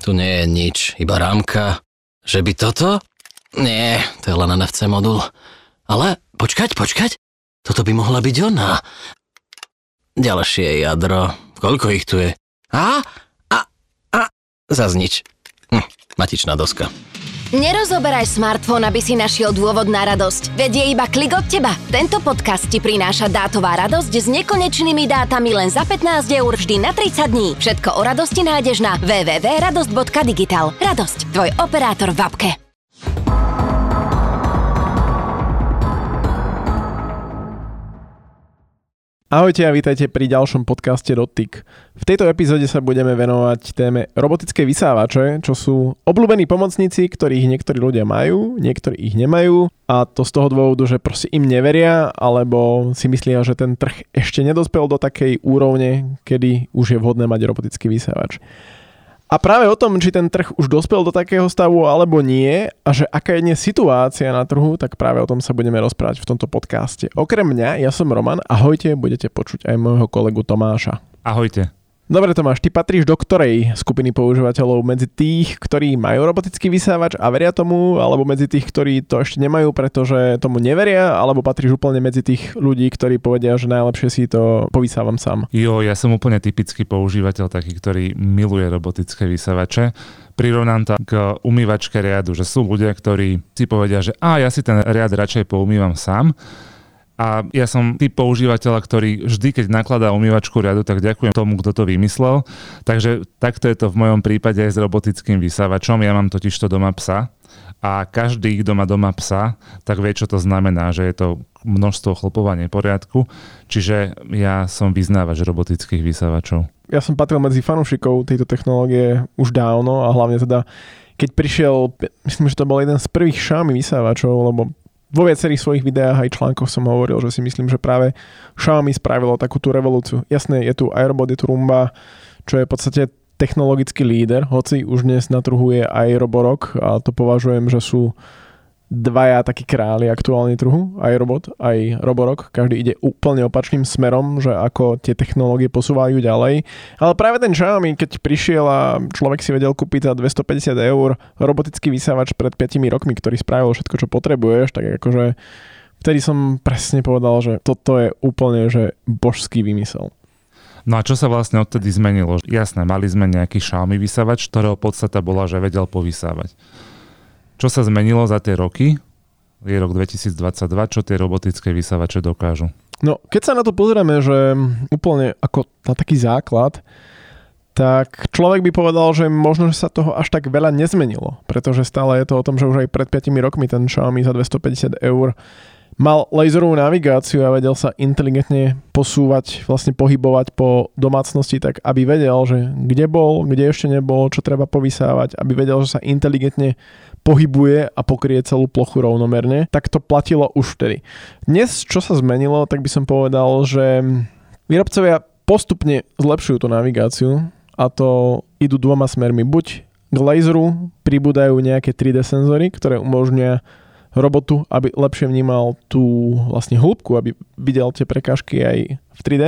Tu nie je nič, iba rámka. Že by toto? Nie, to je len NFC modul. Ale počkať, počkať. Toto by mohla byť ona. Ďalšie jadro. Koľko ich tu je? A? A? A? Zas nič. Hm, matičná doska. Nerozoberaj smartfón, aby si našiel dôvod na radosť. Veď je iba klik od teba. Tento podcast ti prináša dátová radosť s nekonečnými dátami len za 15 eur vždy na 30 dní. Všetko o radosti nájdeš na www.radosť.digital. Radosť, tvoj operátor v apke. Ahojte a vítajte pri ďalšom podcaste Dotyk. V tejto epizóde sa budeme venovať téme robotické vysávače, čo sú obľúbení pomocníci, ktorých niektorí ľudia majú, niektorí ich nemajú a to z toho dôvodu, že proste im neveria alebo si myslia, že ten trh ešte nedospel do takej úrovne, kedy už je vhodné mať robotický vysávač. A práve o tom, či ten trh už dospel do takého stavu alebo nie a že aká je dnes situácia na trhu, tak práve o tom sa budeme rozprávať v tomto podcaste. Okrem mňa, ja som Roman, ahojte, budete počuť aj môjho kolegu Tomáša. Ahojte. Dobre Tomáš, ty patríš do ktorej skupiny používateľov? Medzi tých, ktorí majú robotický vysávač a veria tomu, alebo medzi tých, ktorí to ešte nemajú, pretože tomu neveria, alebo patríš úplne medzi tých ľudí, ktorí povedia, že najlepšie si to povysávam sám? Jo, ja som úplne typický používateľ taký, ktorý miluje robotické vysávače prirovnám to k umývačke riadu, že sú ľudia, ktorí si povedia, že a ja si ten riad radšej poumývam sám a ja som typ používateľa, ktorý vždy, keď nakladá umývačku riadu, tak ďakujem tomu, kto to vymyslel. Takže takto je to v mojom prípade aj s robotickým vysávačom. Ja mám totiž to doma psa a každý, kto má doma psa, tak vie, čo to znamená, že je to množstvo chlpova neporiadku. Čiže ja som vyznávač robotických vysávačov. Ja som patril medzi fanúšikov tejto technológie už dávno a hlavne teda keď prišiel, myslím, že to bol jeden z prvých Xiaomi vysávačov, lebo vo viacerých svojich videách aj článkoch som hovoril, že si myslím, že práve Xiaomi spravilo takúto revolúciu. Jasné, je tu Aerobot, je tu Rumba, čo je v podstate technologický líder, hoci už dnes na trhu je aj Roborock a to považujem, že sú dvaja takí králi aktuálne trhu, aj robot, aj Roborock. Každý ide úplne opačným smerom, že ako tie technológie posúvajú ďalej. Ale práve ten Xiaomi, keď prišiel a človek si vedel kúpiť za 250 eur robotický vysávač pred 5 rokmi, ktorý spravil všetko, čo potrebuješ, tak akože vtedy som presne povedal, že toto je úplne že božský vymysel. No a čo sa vlastne odtedy zmenilo? Jasné, mali sme nejaký Xiaomi vysávač, ktorého podstata bola, že vedel povysávať. Čo sa zmenilo za tie roky? Je rok 2022, čo tie robotické vysávače dokážu? No, keď sa na to pozrieme, že úplne ako na taký základ, tak človek by povedal, že možno, že sa toho až tak veľa nezmenilo, pretože stále je to o tom, že už aj pred 5 rokmi ten Xiaomi za 250 eur mal laserovú navigáciu a vedel sa inteligentne posúvať, vlastne pohybovať po domácnosti tak, aby vedel, že kde bol, kde ešte nebol, čo treba povysávať, aby vedel, že sa inteligentne pohybuje a pokrie celú plochu rovnomerne, tak to platilo už vtedy. Dnes, čo sa zmenilo, tak by som povedal, že výrobcovia postupne zlepšujú tú navigáciu a to idú dvoma smermi. Buď k laseru pribúdajú nejaké 3D senzory, ktoré umožňujú robotu, aby lepšie vnímal tú vlastne hĺbku, aby videl tie prekážky aj v 3D.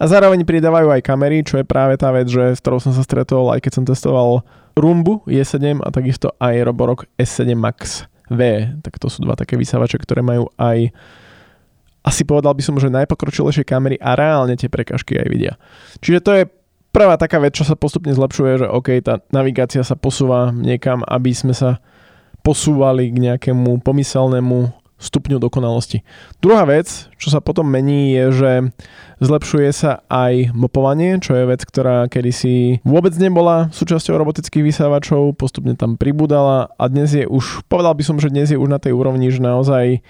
A zároveň pridávajú aj kamery, čo je práve tá vec, že s ktorou som sa stretol, aj keď som testoval Rumbu E7 a takisto aj Roborock S7 Max V. Tak to sú dva také vysávače, ktoré majú aj asi povedal by som, že najpokročilejšie kamery a reálne tie prekažky aj vidia. Čiže to je prvá taká vec, čo sa postupne zlepšuje, že OK, tá navigácia sa posúva niekam, aby sme sa posúvali k nejakému pomyselnému stupňu dokonalosti. Druhá vec, čo sa potom mení, je, že zlepšuje sa aj mopovanie, čo je vec, ktorá kedysi vôbec nebola súčasťou robotických vysávačov, postupne tam pribúdala a dnes je už, povedal by som, že dnes je už na tej úrovni, že naozaj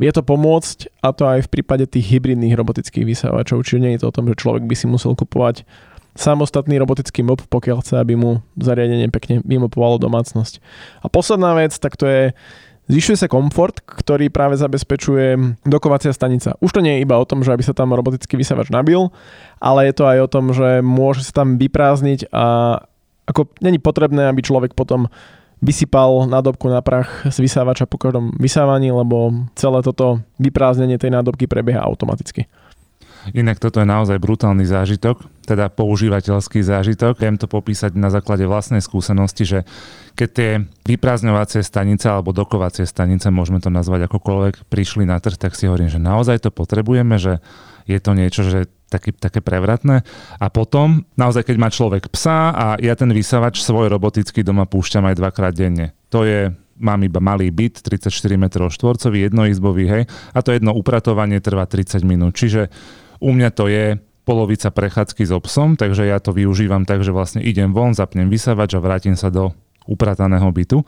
vie to pomôcť a to aj v prípade tých hybridných robotických vysávačov, čiže nie je to o tom, že človek by si musel kupovať samostatný robotický mop, pokiaľ chce, aby mu zariadenie pekne vymopovalo domácnosť. A posledná vec, tak to je Zvyšuje sa komfort, ktorý práve zabezpečuje dokovacia stanica. Už to nie je iba o tom, že aby sa tam robotický vysavač nabil, ale je to aj o tom, že môže sa tam vyprázdniť a ako není potrebné, aby človek potom vysypal nádobku na prach z vysávača po každom vysávaní, lebo celé toto vyprázdnenie tej nádobky prebieha automaticky. Inak toto je naozaj brutálny zážitok, teda používateľský zážitok. Viem to popísať na základe vlastnej skúsenosti, že keď tie vyprázdňovacie stanice alebo dokovacie stanice, môžeme to nazvať akokoľvek, prišli na trh, tak si hovorím, že naozaj to potrebujeme, že je to niečo, že taký, také prevratné. A potom, naozaj, keď má človek psa a ja ten vysavač svoj robotický doma púšťam aj dvakrát denne. To je mám iba malý byt, 34 m štvorcový, jednoizbový, hej, a to jedno upratovanie trvá 30 minút. Čiže u mňa to je polovica prechádzky s obsom, takže ja to využívam tak, že vlastne idem von, zapnem vysavač a vrátim sa do uprataného bytu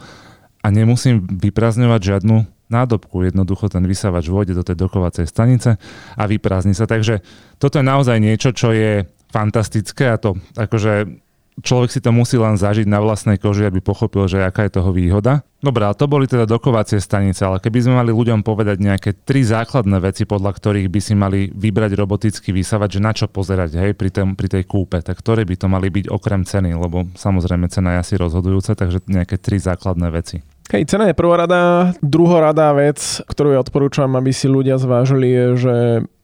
a nemusím vyprázdňovať žiadnu nádobku. Jednoducho ten vysavač vôjde do tej dokovacej stanice a vyprázdni sa. Takže toto je naozaj niečo, čo je fantastické a to akože človek si to musí len zažiť na vlastnej koži, aby pochopil, že aká je toho výhoda. Dobre, a to boli teda dokovacie stanice, ale keby sme mali ľuďom povedať nejaké tri základné veci, podľa ktorých by si mali vybrať robotický vysávať, že na čo pozerať hej, pri, tém, pri tej kúpe, tak ktoré by to mali byť okrem ceny, lebo samozrejme cena je asi rozhodujúca, takže nejaké tri základné veci. Hej, cena je prvorada. Druhoradá vec, ktorú ja odporúčam, aby si ľudia zvážili, je, že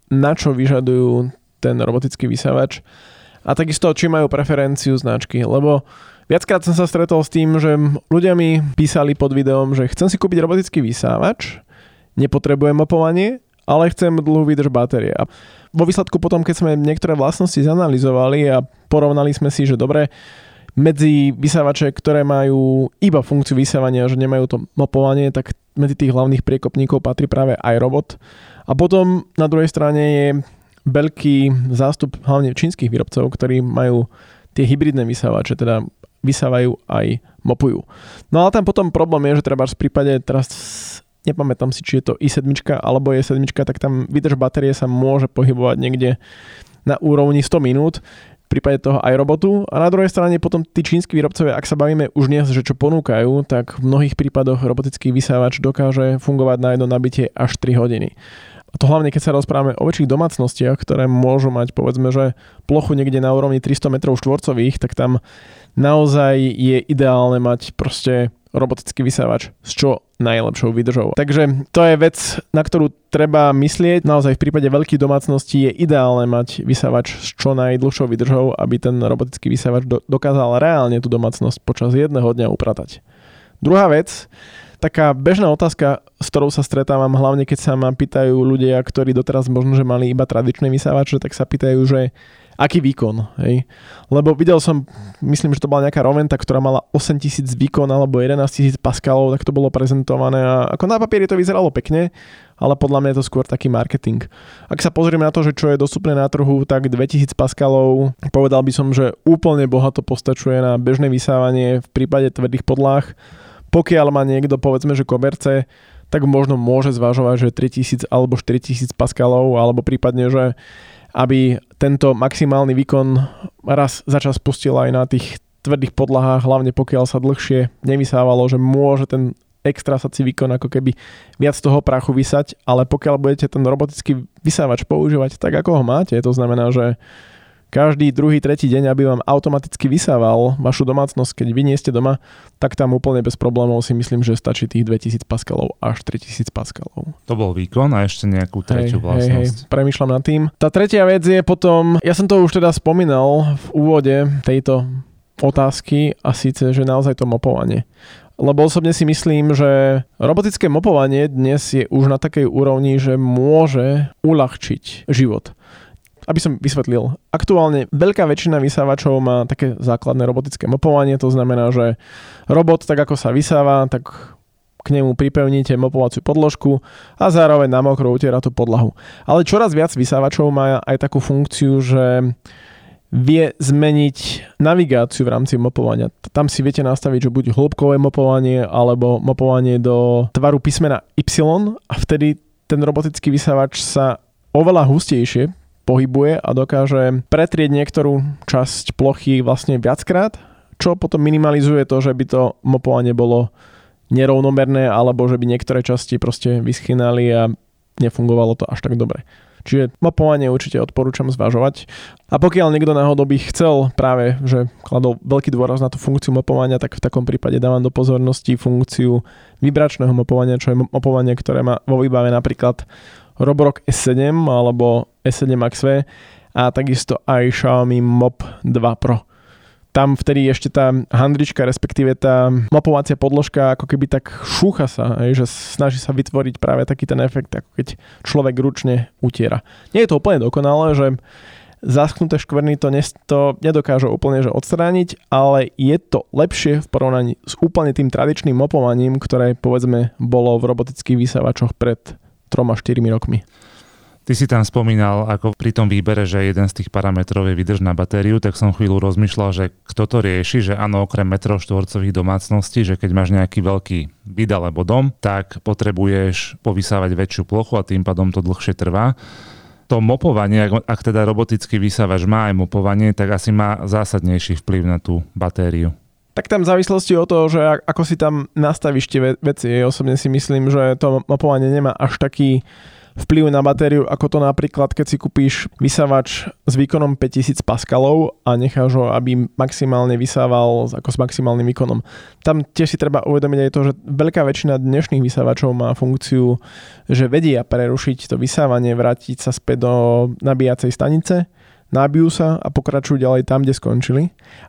na čo vyžadujú ten robotický vysávač a takisto, či majú preferenciu značky, lebo viackrát som sa stretol s tým, že ľudia mi písali pod videom, že chcem si kúpiť robotický vysávač, nepotrebujem mapovanie, ale chcem dlhú výdrž batérie. A vo výsledku potom, keď sme niektoré vlastnosti zanalizovali a porovnali sme si, že dobre, medzi vysávače, ktoré majú iba funkciu vysávania, že nemajú to mapovanie, tak medzi tých hlavných priekopníkov patrí práve aj robot. A potom na druhej strane je veľký zástup hlavne čínskych výrobcov, ktorí majú tie hybridné vysávače, teda vysávajú aj mopujú. No ale tam potom problém je, že treba v prípade teraz nepamätám si, či je to i7 alebo je 7 tak tam vydrž batérie sa môže pohybovať niekde na úrovni 100 minút, v prípade toho aj robotu. A na druhej strane potom tí čínsky výrobcovia, ak sa bavíme už dnes, že čo ponúkajú, tak v mnohých prípadoch robotický vysávač dokáže fungovať na jedno nabitie až 3 hodiny. A to hlavne, keď sa rozprávame o väčších domácnostiach, ktoré môžu mať, povedzme, že plochu niekde na úrovni 300 m štvorcových, tak tam naozaj je ideálne mať proste robotický vysávač s čo najlepšou výdržou. Takže to je vec, na ktorú treba myslieť. Naozaj v prípade veľkých domácností je ideálne mať vysávač s čo najdlhšou výdržou, aby ten robotický vysávač dokázal reálne tú domácnosť počas jedného dňa upratať. Druhá vec, taká bežná otázka, s ktorou sa stretávam, hlavne keď sa ma pýtajú ľudia, ktorí doteraz možno, že mali iba tradičné vysávače, tak sa pýtajú, že aký výkon, hej. Lebo videl som, myslím, že to bola nejaká Roventa, ktorá mala 8000 výkon alebo 11000 paskalov, tak to bolo prezentované a ako na papieri to vyzeralo pekne, ale podľa mňa je to skôr taký marketing. Ak sa pozrieme na to, že čo je dostupné na trhu, tak 2000 paskalov, povedal by som, že úplne bohato postačuje na bežné vysávanie v prípade tvrdých podlách pokiaľ má niekto povedzme, že koberce, tak možno môže zvažovať, že 3000 alebo 4000 paskalov, alebo prípadne, že aby tento maximálny výkon raz za čas spustil aj na tých tvrdých podlahách, hlavne pokiaľ sa dlhšie nevysávalo, že môže ten extra sací výkon ako keby viac toho prachu vysať, ale pokiaľ budete ten robotický vysávač používať tak, ako ho máte, to znamená, že každý druhý, tretí deň, aby vám automaticky vysával vašu domácnosť, keď vy nie ste doma, tak tam úplne bez problémov si myslím, že stačí tých 2000 paskalov až 3000 paskalov. To bol výkon a ešte nejakú tretiu hej, vlastnosť. Hej, hej, premýšľam nad tým. Tá tretia vec je potom, ja som to už teda spomínal v úvode tejto otázky a síce, že naozaj to mopovanie. Lebo osobne si myslím, že robotické mopovanie dnes je už na takej úrovni, že môže uľahčiť život aby som vysvetlil, aktuálne veľká väčšina vysávačov má také základné robotické mopovanie, to znamená, že robot, tak ako sa vysáva, tak k nemu pripevníte mopovaciu podložku a zároveň na mokro utiera tú podlahu. Ale čoraz viac vysávačov má aj takú funkciu, že vie zmeniť navigáciu v rámci mopovania. Tam si viete nastaviť, že buď hĺbkové mopovanie alebo mopovanie do tvaru písmena Y a vtedy ten robotický vysávač sa oveľa hustejšie pohybuje a dokáže pretrieť niektorú časť plochy vlastne viackrát, čo potom minimalizuje to, že by to mopovanie bolo nerovnomerné alebo že by niektoré časti proste vyschynali a nefungovalo to až tak dobre. Čiže mapovanie určite odporúčam zvažovať. A pokiaľ niekto náhodou by chcel práve, že kladol veľký dôraz na tú funkciu mapovania, tak v takom prípade dávam do pozornosti funkciu vibračného mapovania, čo je mapovanie, ktoré má vo výbave napríklad Roborock S7 alebo S7 Max V a takisto aj Xiaomi Mop 2 Pro tam vtedy ešte tá handrička, respektíve tá mapovacia podložka ako keby tak šúcha sa, že snaží sa vytvoriť práve taký ten efekt, ako keď človek ručne utiera. Nie je to úplne dokonalé, že zaschnuté škvrny to, nes- to nedokážu úplne že odstrániť, ale je to lepšie v porovnaní s úplne tým tradičným mopovaním, ktoré povedzme bolo v robotických vysávačoch pred 3-4 rokmi. Ty si tam spomínal, ako pri tom výbere, že jeden z tých parametrov je vydrž na batériu, tak som chvíľu rozmýšľal, že kto to rieši, že áno, okrem metrov štvorcových domácností, že keď máš nejaký veľký byt alebo dom, tak potrebuješ povysávať väčšiu plochu a tým pádom to dlhšie trvá to mopovanie, ak, ak teda robotický vysávač má aj mopovanie, tak asi má zásadnejší vplyv na tú batériu. Tak tam v závislosti od toho, že ako si tam nastavíš tie veci, osobne si myslím, že to mapovanie nemá až taký vplyv na batériu, ako to napríklad, keď si kúpíš vysávač s výkonom 5000 paskalov a necháš ho, aby maximálne vysával ako s maximálnym výkonom. Tam tiež si treba uvedomiť aj to, že veľká väčšina dnešných vysávačov má funkciu, že vedia prerušiť to vysávanie, vrátiť sa späť do nabíjacej stanice nabijú sa a pokračujú ďalej tam, kde skončili.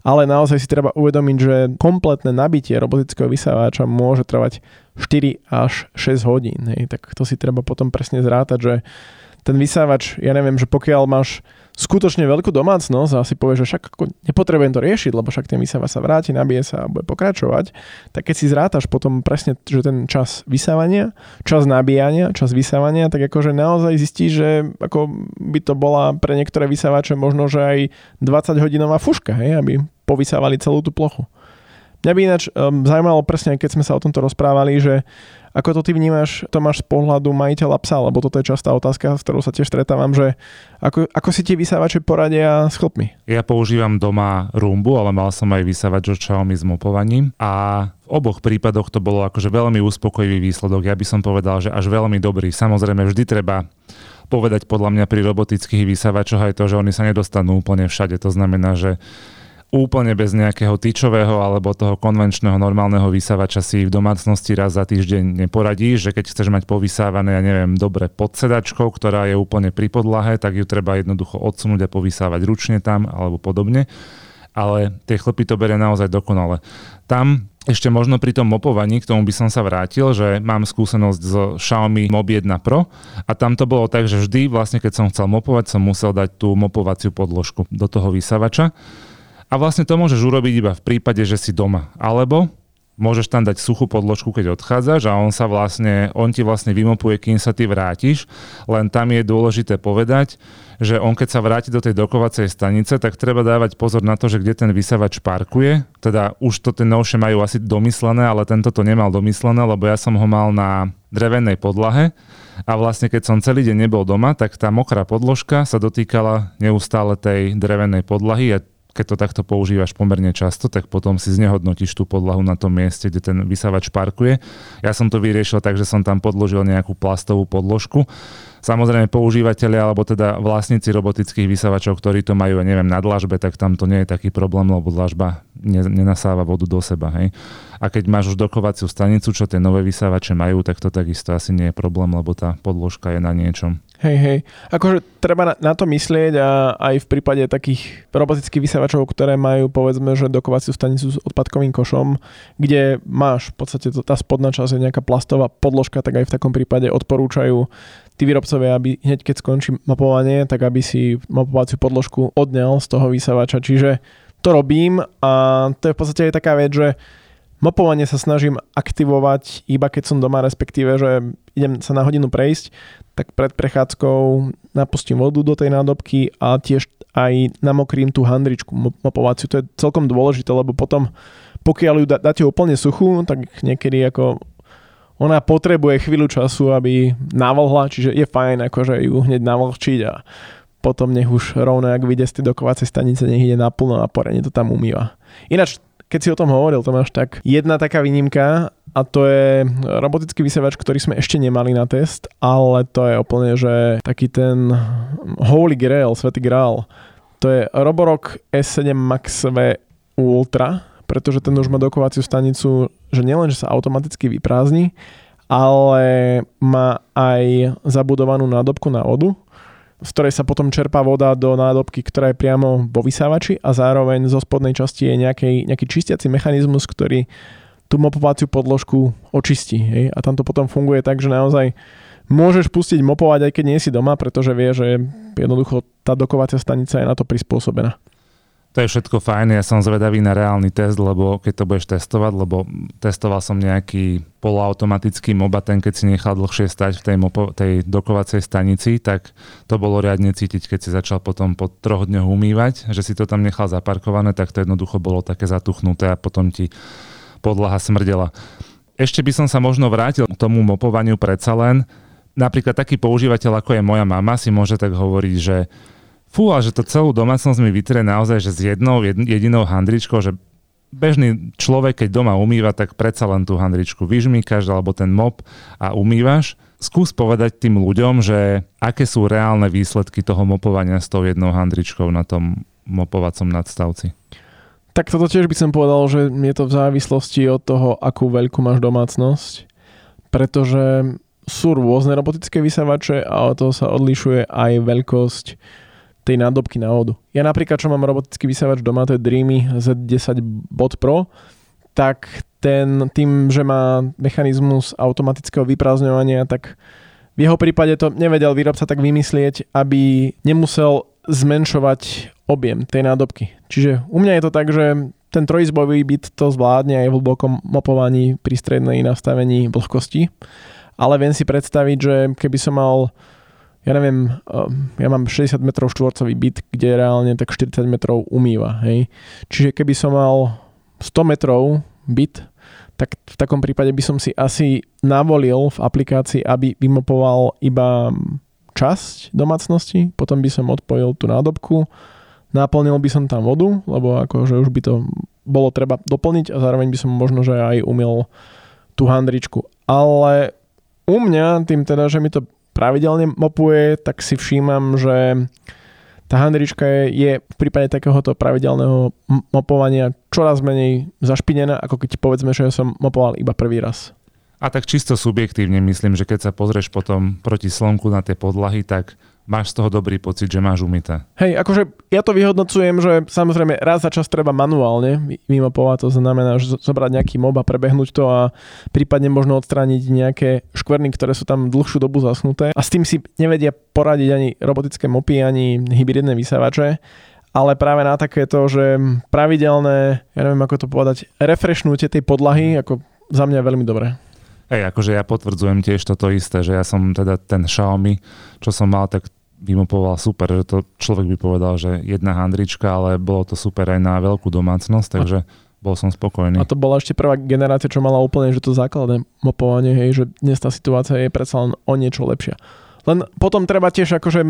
Ale naozaj si treba uvedomiť, že kompletné nabitie robotického vysávača môže trvať 4 až 6 hodín. Hej. Tak to si treba potom presne zrátať, že ten vysávač, ja neviem, že pokiaľ máš skutočne veľkú domácnosť a si povieš, že však ako nepotrebujem to riešiť, lebo však ten vysávač sa vráti, nabije sa a bude pokračovať, tak keď si zrátaš potom presne, že ten čas vysávania, čas nabíjania, čas vysávania, tak akože naozaj zistíš, že ako by to bola pre niektoré vysávače možno, že aj 20 hodinová fuška, hej, aby povysávali celú tú plochu. Mňa by ináč um, zaujímalo presne, keď sme sa o tomto rozprávali, že ako to ty vnímaš, to máš z pohľadu majiteľa psa, lebo toto je častá otázka, s ktorou sa tiež stretávam, že ako, ako si tie vysávače poradia s chlopmi? Ja používam doma rumbu, ale mal som aj vysávač od Xiaomi s mopovaním a v oboch prípadoch to bolo akože veľmi uspokojivý výsledok. Ja by som povedal, že až veľmi dobrý. Samozrejme vždy treba povedať podľa mňa pri robotických vysávačoch aj to, že oni sa nedostanú úplne všade. To znamená, že úplne bez nejakého tyčového alebo toho konvenčného normálneho vysávača si v domácnosti raz za týždeň neporadíš, že keď chceš mať povysávané, ja neviem, dobre pod sedačkou, ktorá je úplne pri podlahe, tak ju treba jednoducho odsunúť a povysávať ručne tam alebo podobne. Ale tie chlopy to berie naozaj dokonale. Tam ešte možno pri tom mopovaní, k tomu by som sa vrátil, že mám skúsenosť s Xiaomi Mob 1 Pro a tam to bolo tak, že vždy vlastne keď som chcel mopovať, som musel dať tú mopovaciu podložku do toho vysávača a vlastne to môžeš urobiť iba v prípade, že si doma. Alebo môžeš tam dať suchú podložku, keď odchádzaš a on sa vlastne, on ti vlastne vymopuje, kým sa ty vrátiš. Len tam je dôležité povedať, že on keď sa vráti do tej dokovacej stanice, tak treba dávať pozor na to, že kde ten vysavač parkuje. Teda už to ten novšie majú asi domyslené, ale tento to nemal domyslené, lebo ja som ho mal na drevenej podlahe a vlastne keď som celý deň nebol doma, tak tá mokrá podložka sa dotýkala neustále tej drevenej podlahy a keď to takto používaš pomerne často, tak potom si znehodnotíš tú podlahu na tom mieste, kde ten vysávač parkuje. Ja som to vyriešil tak, že som tam podložil nejakú plastovú podložku. Samozrejme používateľia alebo teda vlastníci robotických vysávačov, ktorí to majú, neviem, na dlažbe, tak tam to nie je taký problém, lebo dlažba nenasáva vodu do seba. Hej. A keď máš už dokovaciu stanicu, čo tie nové vysávače majú, tak to takisto asi nie je problém, lebo tá podložka je na niečom. Hej, hej. Akože treba na, na to myslieť a aj v prípade takých robotických vysávačov, ktoré majú povedzme, že dokovaciu stanicu s odpadkovým košom, kde máš v podstate to, tá spodná časť je nejaká plastová podložka, tak aj v takom prípade odporúčajú tí výrobcovia, aby hneď keď skončí mapovanie, tak aby si mapovaciu podložku odňal z toho vysávača. Čiže to robím a to je v podstate aj taká vec, že Mapovanie sa snažím aktivovať iba keď som doma, respektíve, že idem sa na hodinu prejsť, tak pred prechádzkou napustím vodu do tej nádobky a tiež aj namokrím tú handričku mapovaciu. To je celkom dôležité, lebo potom, pokiaľ ju dáte úplne suchú, tak niekedy ako ona potrebuje chvíľu času, aby navlhla, čiže je fajn akože ju hneď navlhčiť a potom nech už rovno, ak vyjde z tej dokovacej stanice, nech ide naplno a porene to tam umýva. Ináč keď si o tom hovoril, Tomáš, tak jedna taká výnimka, a to je robotický vysielač, ktorý sme ešte nemali na test, ale to je úplne, že taký ten holy grail, svetý grail. To je Roborock S7 Max V Ultra, pretože ten už má dokovaciu stanicu, že nielen, že sa automaticky vyprázdni, ale má aj zabudovanú nádobku na vodu, z ktorej sa potom čerpá voda do nádobky, ktorá je priamo vo vysávači a zároveň zo spodnej časti je nejaký, nejaký čistiaci mechanizmus, ktorý tú mopovaciu podložku očistí. Hej? A tam to potom funguje tak, že naozaj môžeš pustiť mopovať, aj keď nie si doma, pretože vie, že jednoducho tá dokovacia stanica je na to prispôsobená. To je všetko fajn, ja som zvedavý na reálny test, lebo keď to budeš testovať, lebo testoval som nejaký poloautomatický a ten keď si nechal dlhšie stať v tej, mopo, tej dokovacej stanici, tak to bolo riadne cítiť, keď si začal potom po troch dňoch umývať, že si to tam nechal zaparkované, tak to jednoducho bolo také zatuchnuté a potom ti podlaha smrdela. Ešte by som sa možno vrátil k tomu mopovaniu predsa len. Napríklad taký používateľ, ako je moja mama, si môže tak hovoriť, že Fú, a že to celú domácnosť mi vytrie naozaj, že s jednou jedinou handričkou, že bežný človek, keď doma umýva, tak predsa len tú handričku vyžmýkaš alebo ten mop a umývaš. Skús povedať tým ľuďom, že aké sú reálne výsledky toho mopovania s tou jednou handričkou na tom mopovacom nadstavci. Tak toto tiež by som povedal, že je to v závislosti od toho, akú veľkú máš domácnosť, pretože sú rôzne robotické vysavače a od toho sa odlišuje aj veľkosť tej nádobky na vodu. Ja napríklad, čo mám robotický vysávač doma, to je Dreamy Z10 Bot Pro, tak ten tým, že má mechanizmus automatického vyprázdňovania, tak v jeho prípade to nevedel výrobca tak vymyslieť, aby nemusel zmenšovať objem tej nádobky. Čiže u mňa je to tak, že ten trojizbový byt to zvládne aj v hlbokom mopovaní pri strednej nastavení vlhkosti. Ale viem si predstaviť, že keby som mal ja neviem, ehm, ja mám 60 metrov štvorcový byt, kde reálne tak 40 metrov umýva, hej. Čiže keby som mal 100 metrov byt, tak v takom prípade by som si asi navolil v aplikácii, aby vymopoval iba časť domácnosti, potom by som odpojil tú nádobku, naplnil by som tam vodu, lebo akože už by to bolo treba doplniť a zároveň by som možno, že aj umil tú handričku. Ale u mňa, tým teda, že mi to pravidelne mopuje, tak si všímam, že tá handrička je, je v prípade takéhoto pravidelného mopovania čoraz menej zašpinená, ako keď povedzme, že som mopoval iba prvý raz. A tak čisto subjektívne myslím, že keď sa pozrieš potom proti slnku na tie podlahy, tak máš z toho dobrý pocit, že máš umité. Hej, akože ja to vyhodnocujem, že samozrejme raz za čas treba manuálne vymapovať, to znamená, že zobrať nejaký mob a prebehnúť to a prípadne možno odstrániť nejaké škvrny, ktoré sú tam dlhšiu dobu zasnuté. A s tým si nevedia poradiť ani robotické mopy, ani hybridné vysávače ale práve na takéto, že pravidelné, ja neviem ako to povedať, refreshnutie tej podlahy, ako za mňa veľmi dobré. Hej, akože ja potvrdzujem tiež toto isté, že ja som teda ten Xiaomi, čo som mal, tak vymopoval super, že to človek by povedal, že jedna handrička, ale bolo to super aj na veľkú domácnosť, takže bol som spokojný. A to bola ešte prvá generácia, čo mala úplne, že to základné mopovanie, hej, že dnes tá situácia je predsa len o niečo lepšia. Len potom treba tiež akože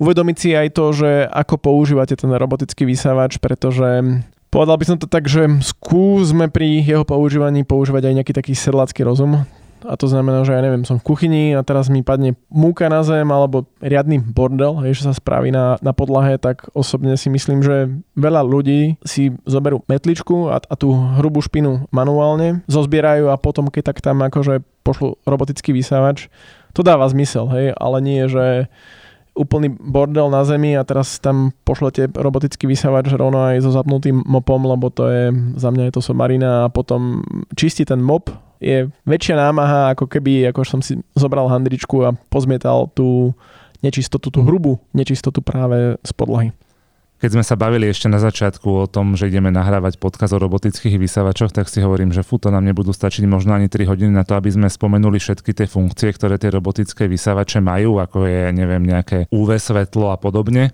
uvedomiť si aj to, že ako používate ten robotický vysávač, pretože povedal by som to tak, že skúsme pri jeho používaní používať aj nejaký taký sedlácky rozum. A to znamená, že ja neviem, som v kuchyni a teraz mi padne múka na zem alebo riadny bordel, hej, že sa spraví na, na podlahe, tak osobne si myslím, že veľa ľudí si zoberú metličku a, a tú hrubú špinu manuálne zozbierajú a potom keď tak tam akože pošlu robotický vysávač. To dáva zmysel, hej, ale nie, že úplný bordel na zemi a teraz tam pošlete robotický vysávač rovno aj so zapnutým mopom, lebo to je, za mňa je to somarina a potom čistí ten mop je väčšia námaha, ako keby ako som si zobral handričku a pozmietal tú nečistotu, tú hrubú nečistotu práve z podlahy. Keď sme sa bavili ešte na začiatku o tom, že ideme nahrávať podkaz o robotických vysávačoch, tak si hovorím, že fú, to nám nebudú stačiť možno ani 3 hodiny na to, aby sme spomenuli všetky tie funkcie, ktoré tie robotické vysávače majú, ako je, neviem, nejaké UV svetlo a podobne.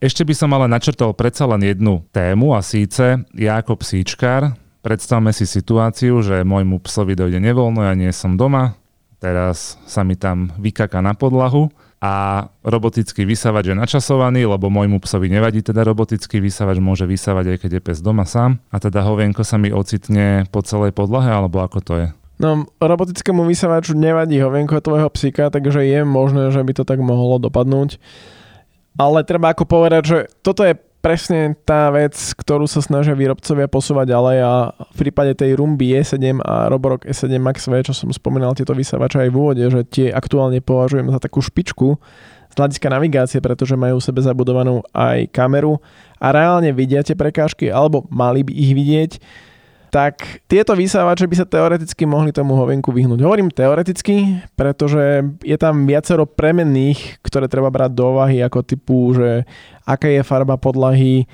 Ešte by som ale načrtol predsa len jednu tému a síce ja ako psíčkár, predstavme si situáciu, že môjmu psovi dojde nevoľno, ja nie som doma, teraz sa mi tam vykaka na podlahu a robotický vysavač je načasovaný, lebo môjmu psovi nevadí teda robotický vysavač, môže vysávať aj keď je pes doma sám a teda hovienko sa mi ocitne po celej podlahe, alebo ako to je? No, robotickému vysavaču nevadí hovienko tvojho psíka, takže je možné, že by to tak mohlo dopadnúť. Ale treba ako povedať, že toto je presne tá vec, ktorú sa snažia výrobcovia posúvať ďalej a v prípade tej Rumby E7 a Roborock E7 Max V, čo som spomínal tieto vysavače aj v úvode, že tie aktuálne považujem za takú špičku z hľadiska navigácie, pretože majú v sebe zabudovanú aj kameru. A reálne vidia tie prekážky, alebo mali by ich vidieť tak tieto vysávače by sa teoreticky mohli tomu hovenku vyhnúť. Hovorím teoreticky, pretože je tam viacero premenných, ktoré treba brať do úvahy ako typu, že aká je farba podlahy,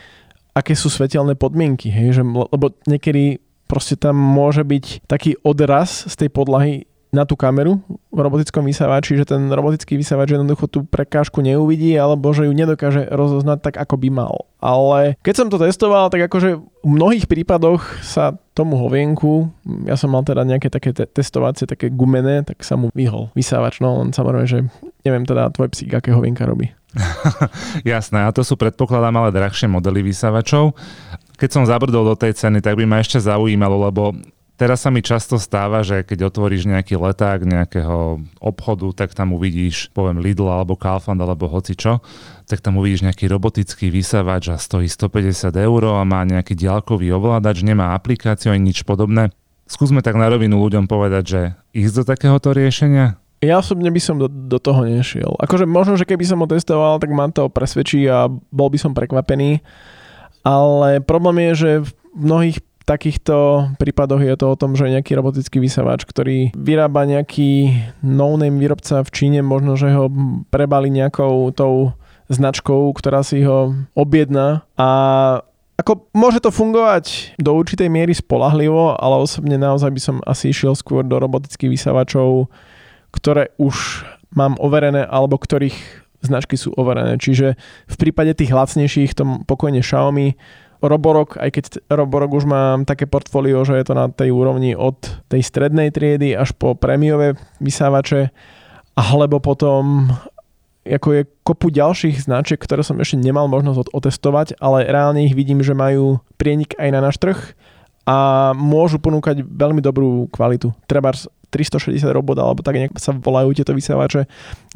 aké sú svetelné podmienky, hej, že, lebo niekedy proste tam môže byť taký odraz z tej podlahy na tú kameru v robotickom vysávači, že ten robotický vysávač jednoducho tú prekážku neuvidí alebo že ju nedokáže rozoznať tak, ako by mal. Ale keď som to testoval, tak akože v mnohých prípadoch sa tomu hovienku, ja som mal teda nejaké také te- testovacie, také gumené, tak sa mu vyhol vysávač, no len samozrejme, že neviem teda tvoj psík, aké hovienka robí. Jasné, a to sú predpokladám ale drahšie modely vysávačov. Keď som zabrdol do tej ceny, tak by ma ešte zaujímalo, lebo Teraz sa mi často stáva, že keď otvoríš nejaký leták nejakého obchodu, tak tam uvidíš, poviem Lidl alebo Kaufland alebo hocičo, tak tam uvidíš nejaký robotický vysávač a stojí 150 eur a má nejaký diaľkový ovládač, nemá aplikáciu ani nič podobné. Skúsme tak na rovinu ľuďom povedať, že ísť do takéhoto riešenia? Ja osobne by som do, do toho nešiel. Akože možno, že keby som ho testoval, tak ma to presvedčí a bol by som prekvapený. Ale problém je, že v mnohých takýchto prípadoch je to o tom, že nejaký robotický vysavač, ktorý vyrába nejaký no-name výrobca v Číne, možno, že ho prebali nejakou tou značkou, ktorá si ho objedná a ako môže to fungovať do určitej miery spolahlivo, ale osobne naozaj by som asi išiel skôr do robotických vysavačov, ktoré už mám overené alebo ktorých značky sú overené. Čiže v prípade tých lacnejších to pokojne Xiaomi, Roborok, aj keď Roborok už mám také portfólio, že je to na tej úrovni od tej strednej triedy až po prémiové vysávače, alebo potom ako je kopu ďalších značiek, ktoré som ešte nemal možnosť otestovať, ale reálne ich vidím, že majú prienik aj na náš trh a môžu ponúkať veľmi dobrú kvalitu. Treba 360 robot, alebo tak nejak sa volajú tieto vysávače.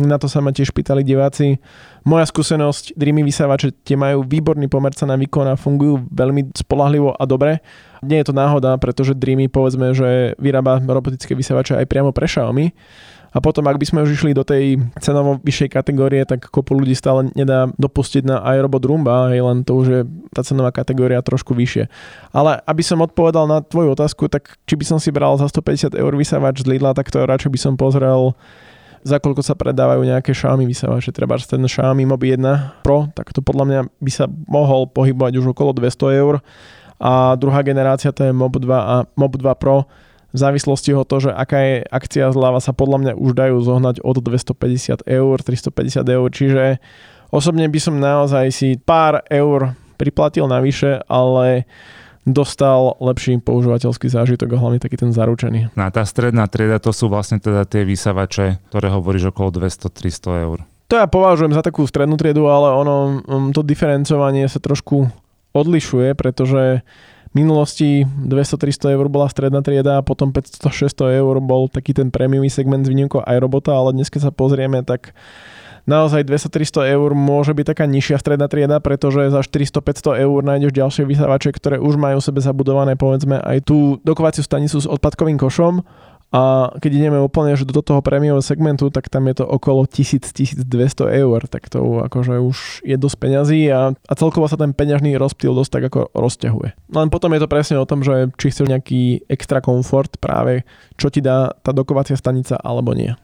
Na to sa ma tiež pýtali diváci. Moja skúsenosť, Dreamy vysávače, tie majú výborný pomer na výkon a fungujú veľmi spolahlivo a dobre. Nie je to náhoda, pretože Dreamy povedzme, že vyrába robotické vysávače aj priamo pre Xiaomi a potom, ak by sme už išli do tej cenovo vyššej kategórie, tak kopu ľudí stále nedá dopustiť na iRobot Roomba, aj len to už je tá cenová kategória trošku vyššie. Ale aby som odpovedal na tvoju otázku, tak či by som si bral za 150 eur vysávač z Lidla, tak to radšej by som pozrel za koľko sa predávajú nejaké Xiaomi vysávače. Treba ten Xiaomi Mobi 1 Pro, tak to podľa mňa by sa mohol pohybovať už okolo 200 eur. A druhá generácia to je Mob 2 a Mob 2 Pro v závislosti od toho, že aká je akcia zľava, sa podľa mňa už dajú zohnať od 250 eur, 350 eur, čiže osobne by som naozaj si pár eur priplatil navyše, ale dostal lepší používateľský zážitok a hlavne taký ten zaručený. Na tá stredná trieda to sú vlastne teda tie vysavače, ktoré hovoríš okolo 200-300 eur. To ja považujem za takú strednú triedu, ale ono, um, to diferencovanie sa trošku odlišuje, pretože minulosti 200-300 eur bola stredná trieda a potom 500-600 eur bol taký ten prémiový segment s výnimkou aj robota, ale dnes keď sa pozrieme, tak naozaj 200-300 eur môže byť taká nižšia stredná trieda, pretože za 400-500 eur nájdeš ďalšie vysávače, ktoré už majú sebe zabudované povedzme aj tú dokovaciu stanicu s odpadkovým košom a keď ideme úplne že do toho prémiového segmentu, tak tam je to okolo 1000-1200 eur, tak to akože už je dosť peňazí a, a celkovo sa ten peňažný rozptýl dosť tak ako rozťahuje. Len potom je to presne o tom, že či chceš nejaký extra komfort práve, čo ti dá tá dokovacia stanica alebo nie.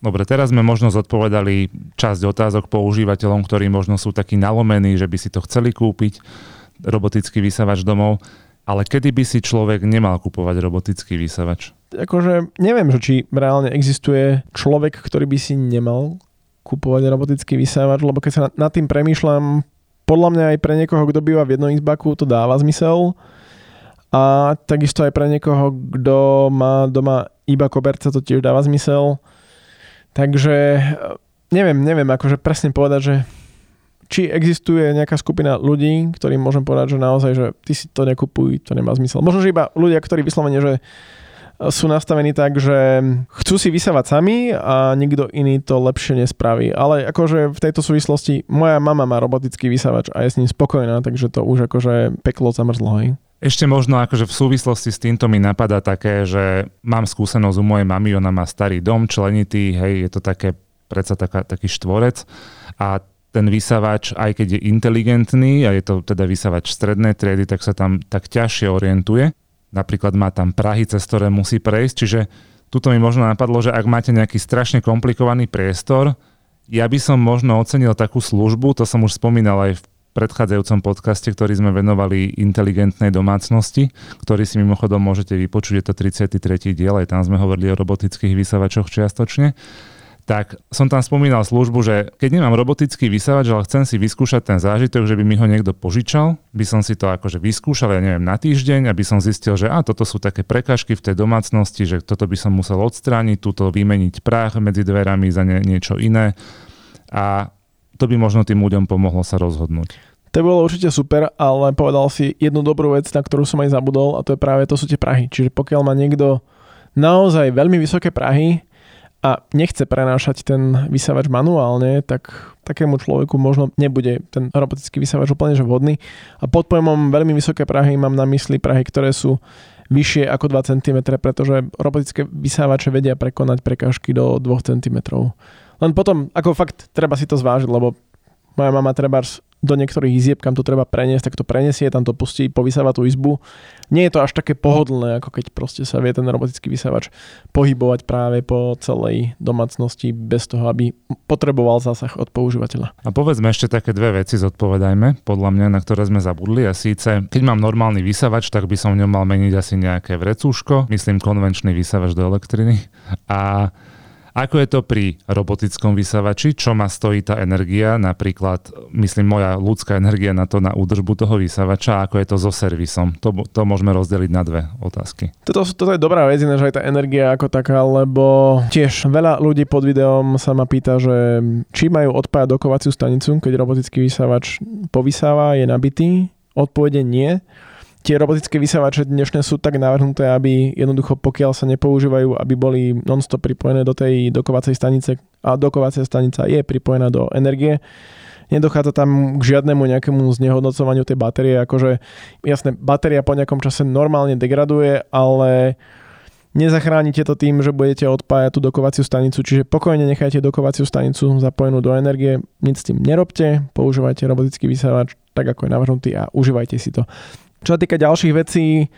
Dobre, teraz sme možno zodpovedali časť otázok používateľom, ktorí možno sú takí nalomení, že by si to chceli kúpiť, robotický vysavač domov. Ale kedy by si človek nemal kupovať robotický vysavač? Akože neviem, že či reálne existuje človek, ktorý by si nemal kupovať robotický vysávač, lebo keď sa nad tým premýšľam, podľa mňa aj pre niekoho, kto býva v jednom izbaku, to dáva zmysel. A takisto aj pre niekoho, kto má doma iba koberce, to tiež dáva zmysel. Takže neviem, neviem akože presne povedať, že či existuje nejaká skupina ľudí, ktorým môžem povedať, že naozaj, že ty si to nekupuj, to nemá zmysel. Možno, že iba ľudia, ktorí vyslovene, že sú nastavení tak, že chcú si vysávať sami a nikto iný to lepšie nespraví. Ale akože v tejto súvislosti moja mama má robotický vysávač a je s ním spokojná, takže to už akože peklo zamrzlo. Hej. Ešte možno akože v súvislosti s týmto mi napadá také, že mám skúsenosť u mojej mamy, ona má starý dom, členitý, hej, je to také predsa taká, taký štvorec a ten vysávač, aj keď je inteligentný a je to teda vysávač strednej triedy, tak sa tam tak ťažšie orientuje napríklad má tam Prahy, cez ktoré musí prejsť, čiže tuto mi možno napadlo, že ak máte nejaký strašne komplikovaný priestor, ja by som možno ocenil takú službu, to som už spomínal aj v predchádzajúcom podcaste, ktorý sme venovali inteligentnej domácnosti, ktorý si mimochodom môžete vypočuť, je to 33. diel, aj tam sme hovorili o robotických vysavačoch čiastočne tak som tam spomínal službu, že keď nemám robotický vysávač, ale chcem si vyskúšať ten zážitok, že by mi ho niekto požičal, by som si to akože vyskúšal, ja neviem, na týždeň, aby som zistil, že a toto sú také prekažky v tej domácnosti, že toto by som musel odstrániť, túto vymeniť prach medzi dverami za nie, niečo iné a to by možno tým ľuďom pomohlo sa rozhodnúť. To bolo určite super, ale povedal si jednu dobrú vec, na ktorú som aj zabudol a to je práve to sú tie Prahy. Čiže pokiaľ má niekto naozaj veľmi vysoké Prahy, a nechce prenášať ten vysávač manuálne, tak takému človeku možno nebude ten robotický vysávač úplne že vhodný. A pod pojmom veľmi vysoké prahy mám na mysli prahy, ktoré sú vyššie ako 2 cm, pretože robotické vysávače vedia prekonať prekážky do 2 cm. Len potom, ako fakt, treba si to zvážiť, lebo moja mama treba do niektorých izieb, kam to treba preniesť, tak to prenesie, tam to pustí, povysáva tú izbu. Nie je to až také pohodlné, ako keď proste sa vie ten robotický vysávač pohybovať práve po celej domácnosti bez toho, aby potreboval zásah od používateľa. A povedzme ešte také dve veci zodpovedajme, podľa mňa, na ktoré sme zabudli. A síce, keď mám normálny vysávač, tak by som v ňom mal meniť asi nejaké vrecúško, myslím konvenčný vysávač do elektriny. A ako je to pri robotickom vysávači? Čo ma stojí tá energia? Napríklad, myslím, moja ľudská energia na to, na údržbu toho vysávača. Ako je to so servisom? To, to môžeme rozdeliť na dve otázky. Toto, toto je dobrá vec, že aj tá energia ako taká, lebo tiež veľa ľudí pod videom sa ma pýta, že či majú odpájať dokovaciu stanicu, keď robotický vysávač povysáva, je nabitý. Odpovede nie tie robotické vysávače dnešné sú tak navrhnuté, aby jednoducho pokiaľ sa nepoužívajú, aby boli non-stop pripojené do tej dokovacej stanice. A dokovacia stanica je pripojená do energie, nedochádza tam k žiadnemu nejakému znehodnocovaniu tej batérie, akože jasné, batéria po nejakom čase normálne degraduje, ale nezachránite to tým, že budete odpájať tú dokovaciu stanicu, čiže pokojne nechajte dokovaciu stanicu zapojenú do energie, nič s tým nerobte, používajte robotický vysávač tak, ako je navrhnutý a užívajte si to. Čo sa týka ďalších vecí,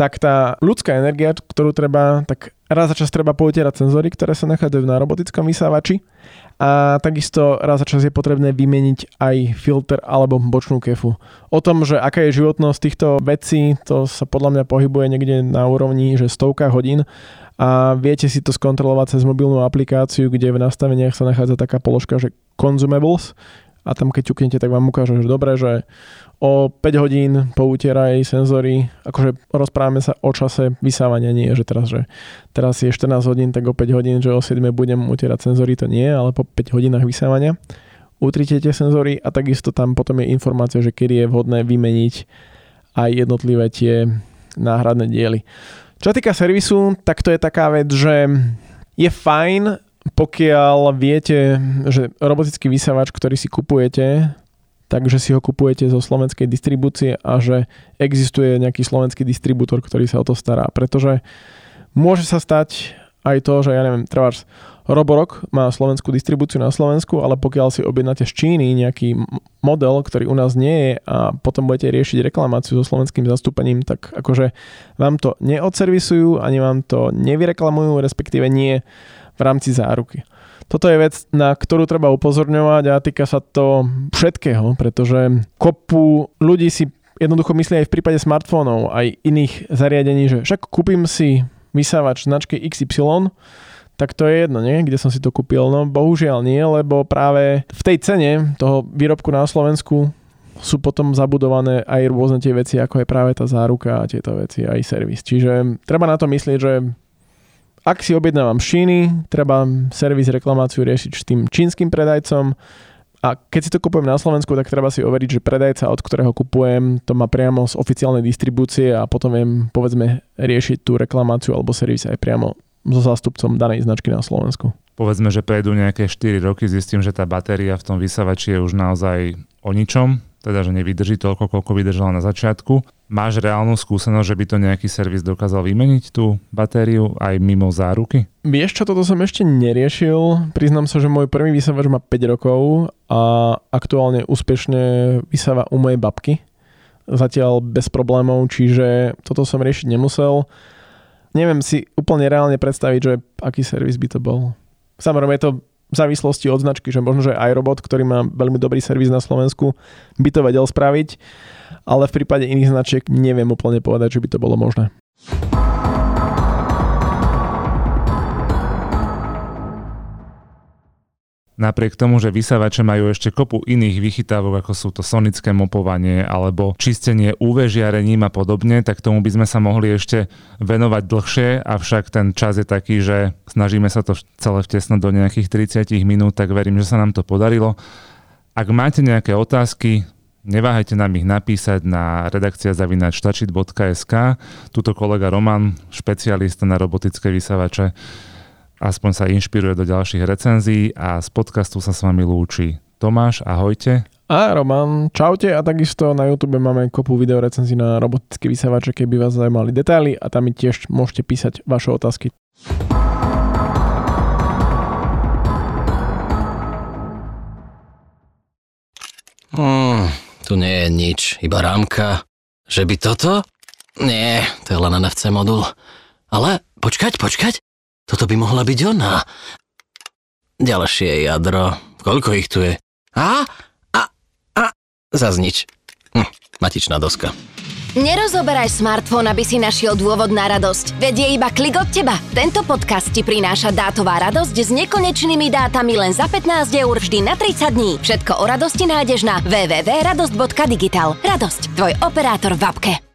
tak tá ľudská energia, ktorú treba, tak raz za čas treba poutierať senzory, ktoré sa nachádzajú na robotickom vysávači. A takisto raz za čas je potrebné vymeniť aj filter alebo bočnú kefu. O tom, že aká je životnosť týchto vecí, to sa podľa mňa pohybuje niekde na úrovni, že stovka hodín. A viete si to skontrolovať cez mobilnú aplikáciu, kde v nastaveniach sa nachádza taká položka, že consumables, a tam keď ťuknete, tak vám ukáže, že dobre, že o 5 hodín poutieraj senzory, akože rozprávame sa o čase vysávania, nie že teraz, že teraz je 14 hodín, tak o 5 hodín, že o 7 budem utierať senzory, to nie, ale po 5 hodinách vysávania utrite tie senzory a takisto tam potom je informácia, že kedy je vhodné vymeniť aj jednotlivé tie náhradné diely. Čo týka servisu, tak to je taká vec, že je fajn pokiaľ viete, že robotický vysávač, ktorý si kupujete, takže si ho kupujete zo slovenskej distribúcie a že existuje nejaký slovenský distribútor, ktorý sa o to stará. Pretože môže sa stať aj to, že ja neviem, trváš Roborok má slovenskú distribúciu na Slovensku, ale pokiaľ si objednáte z Číny nejaký model, ktorý u nás nie je a potom budete riešiť reklamáciu so slovenským zastúpením, tak akože vám to neodservisujú, ani vám to nevyreklamujú, respektíve nie v rámci záruky. Toto je vec, na ktorú treba upozorňovať a týka sa to všetkého, pretože kopu ľudí si jednoducho myslí aj v prípade smartfónov, aj iných zariadení, že však kúpim si vysávač značky XY, tak to je jedno, nie? kde som si to kúpil. No bohužiaľ nie, lebo práve v tej cene toho výrobku na Slovensku sú potom zabudované aj rôzne tie veci, ako je práve tá záruka a tieto veci, aj servis. Čiže treba na to myslieť, že ak si objednávam šíny, treba servis reklamáciu riešiť s tým čínskym predajcom a keď si to kupujem na Slovensku, tak treba si overiť, že predajca, od ktorého kupujem, to má priamo z oficiálnej distribúcie a potom viem, povedzme, riešiť tú reklamáciu alebo servis aj priamo so zástupcom danej značky na Slovensku. Povedzme, že prejdú nejaké 4 roky, zistím, že tá batéria v tom vysavači je už naozaj o ničom, teda že nevydrží toľko, koľko vydržala na začiatku. Máš reálnu skúsenosť, že by to nejaký servis dokázal vymeniť tú batériu aj mimo záruky? Vieš čo, toto som ešte neriešil. Priznám sa, že môj prvý vysavač má 5 rokov a aktuálne úspešne vysáva u mojej babky. Zatiaľ bez problémov, čiže toto som riešiť nemusel. Neviem si úplne reálne predstaviť, že aký servis by to bol. Samozrejme je to v závislosti od značky, že možno, že aj robot, ktorý má veľmi dobrý servis na Slovensku, by to vedel spraviť, ale v prípade iných značiek neviem úplne povedať, že by to bolo možné. Napriek tomu, že vysavače majú ešte kopu iných vychytávok, ako sú to sonické mopovanie alebo čistenie UV žiarením a podobne, tak tomu by sme sa mohli ešte venovať dlhšie, avšak ten čas je taký, že snažíme sa to celé vtesnúť do nejakých 30 minút, tak verím, že sa nám to podarilo. Ak máte nejaké otázky, Neváhajte nám ich napísať na redakcia zavinačtačit.sk. Tuto kolega Roman, špecialista na robotické vysavače, aspoň sa inšpiruje do ďalších recenzií a z podcastu sa s vami lúči Tomáš, ahojte. A Roman, čaute a takisto na YouTube máme kopu videorecenzií na robotické vysávače, keby vás zaujímali detaily a tam mi tiež môžete písať vaše otázky. Hmm, tu nie je nič, iba rámka. Že by toto? Nie, to je len NFC modul. Ale počkať, počkať. Toto by mohla byť ona. Ďalšie jadro. Koľko ich tu je? A? A? A? Zas nič. Hm, matičná doska. Nerozoberaj smartfón, aby si našiel dôvod na radosť. Veď je iba klik od teba. Tento podcast ti prináša dátová radosť s nekonečnými dátami len za 15 eur vždy na 30 dní. Všetko o radosti nájdeš na www.radosť.digital. Radosť, tvoj operátor v apke.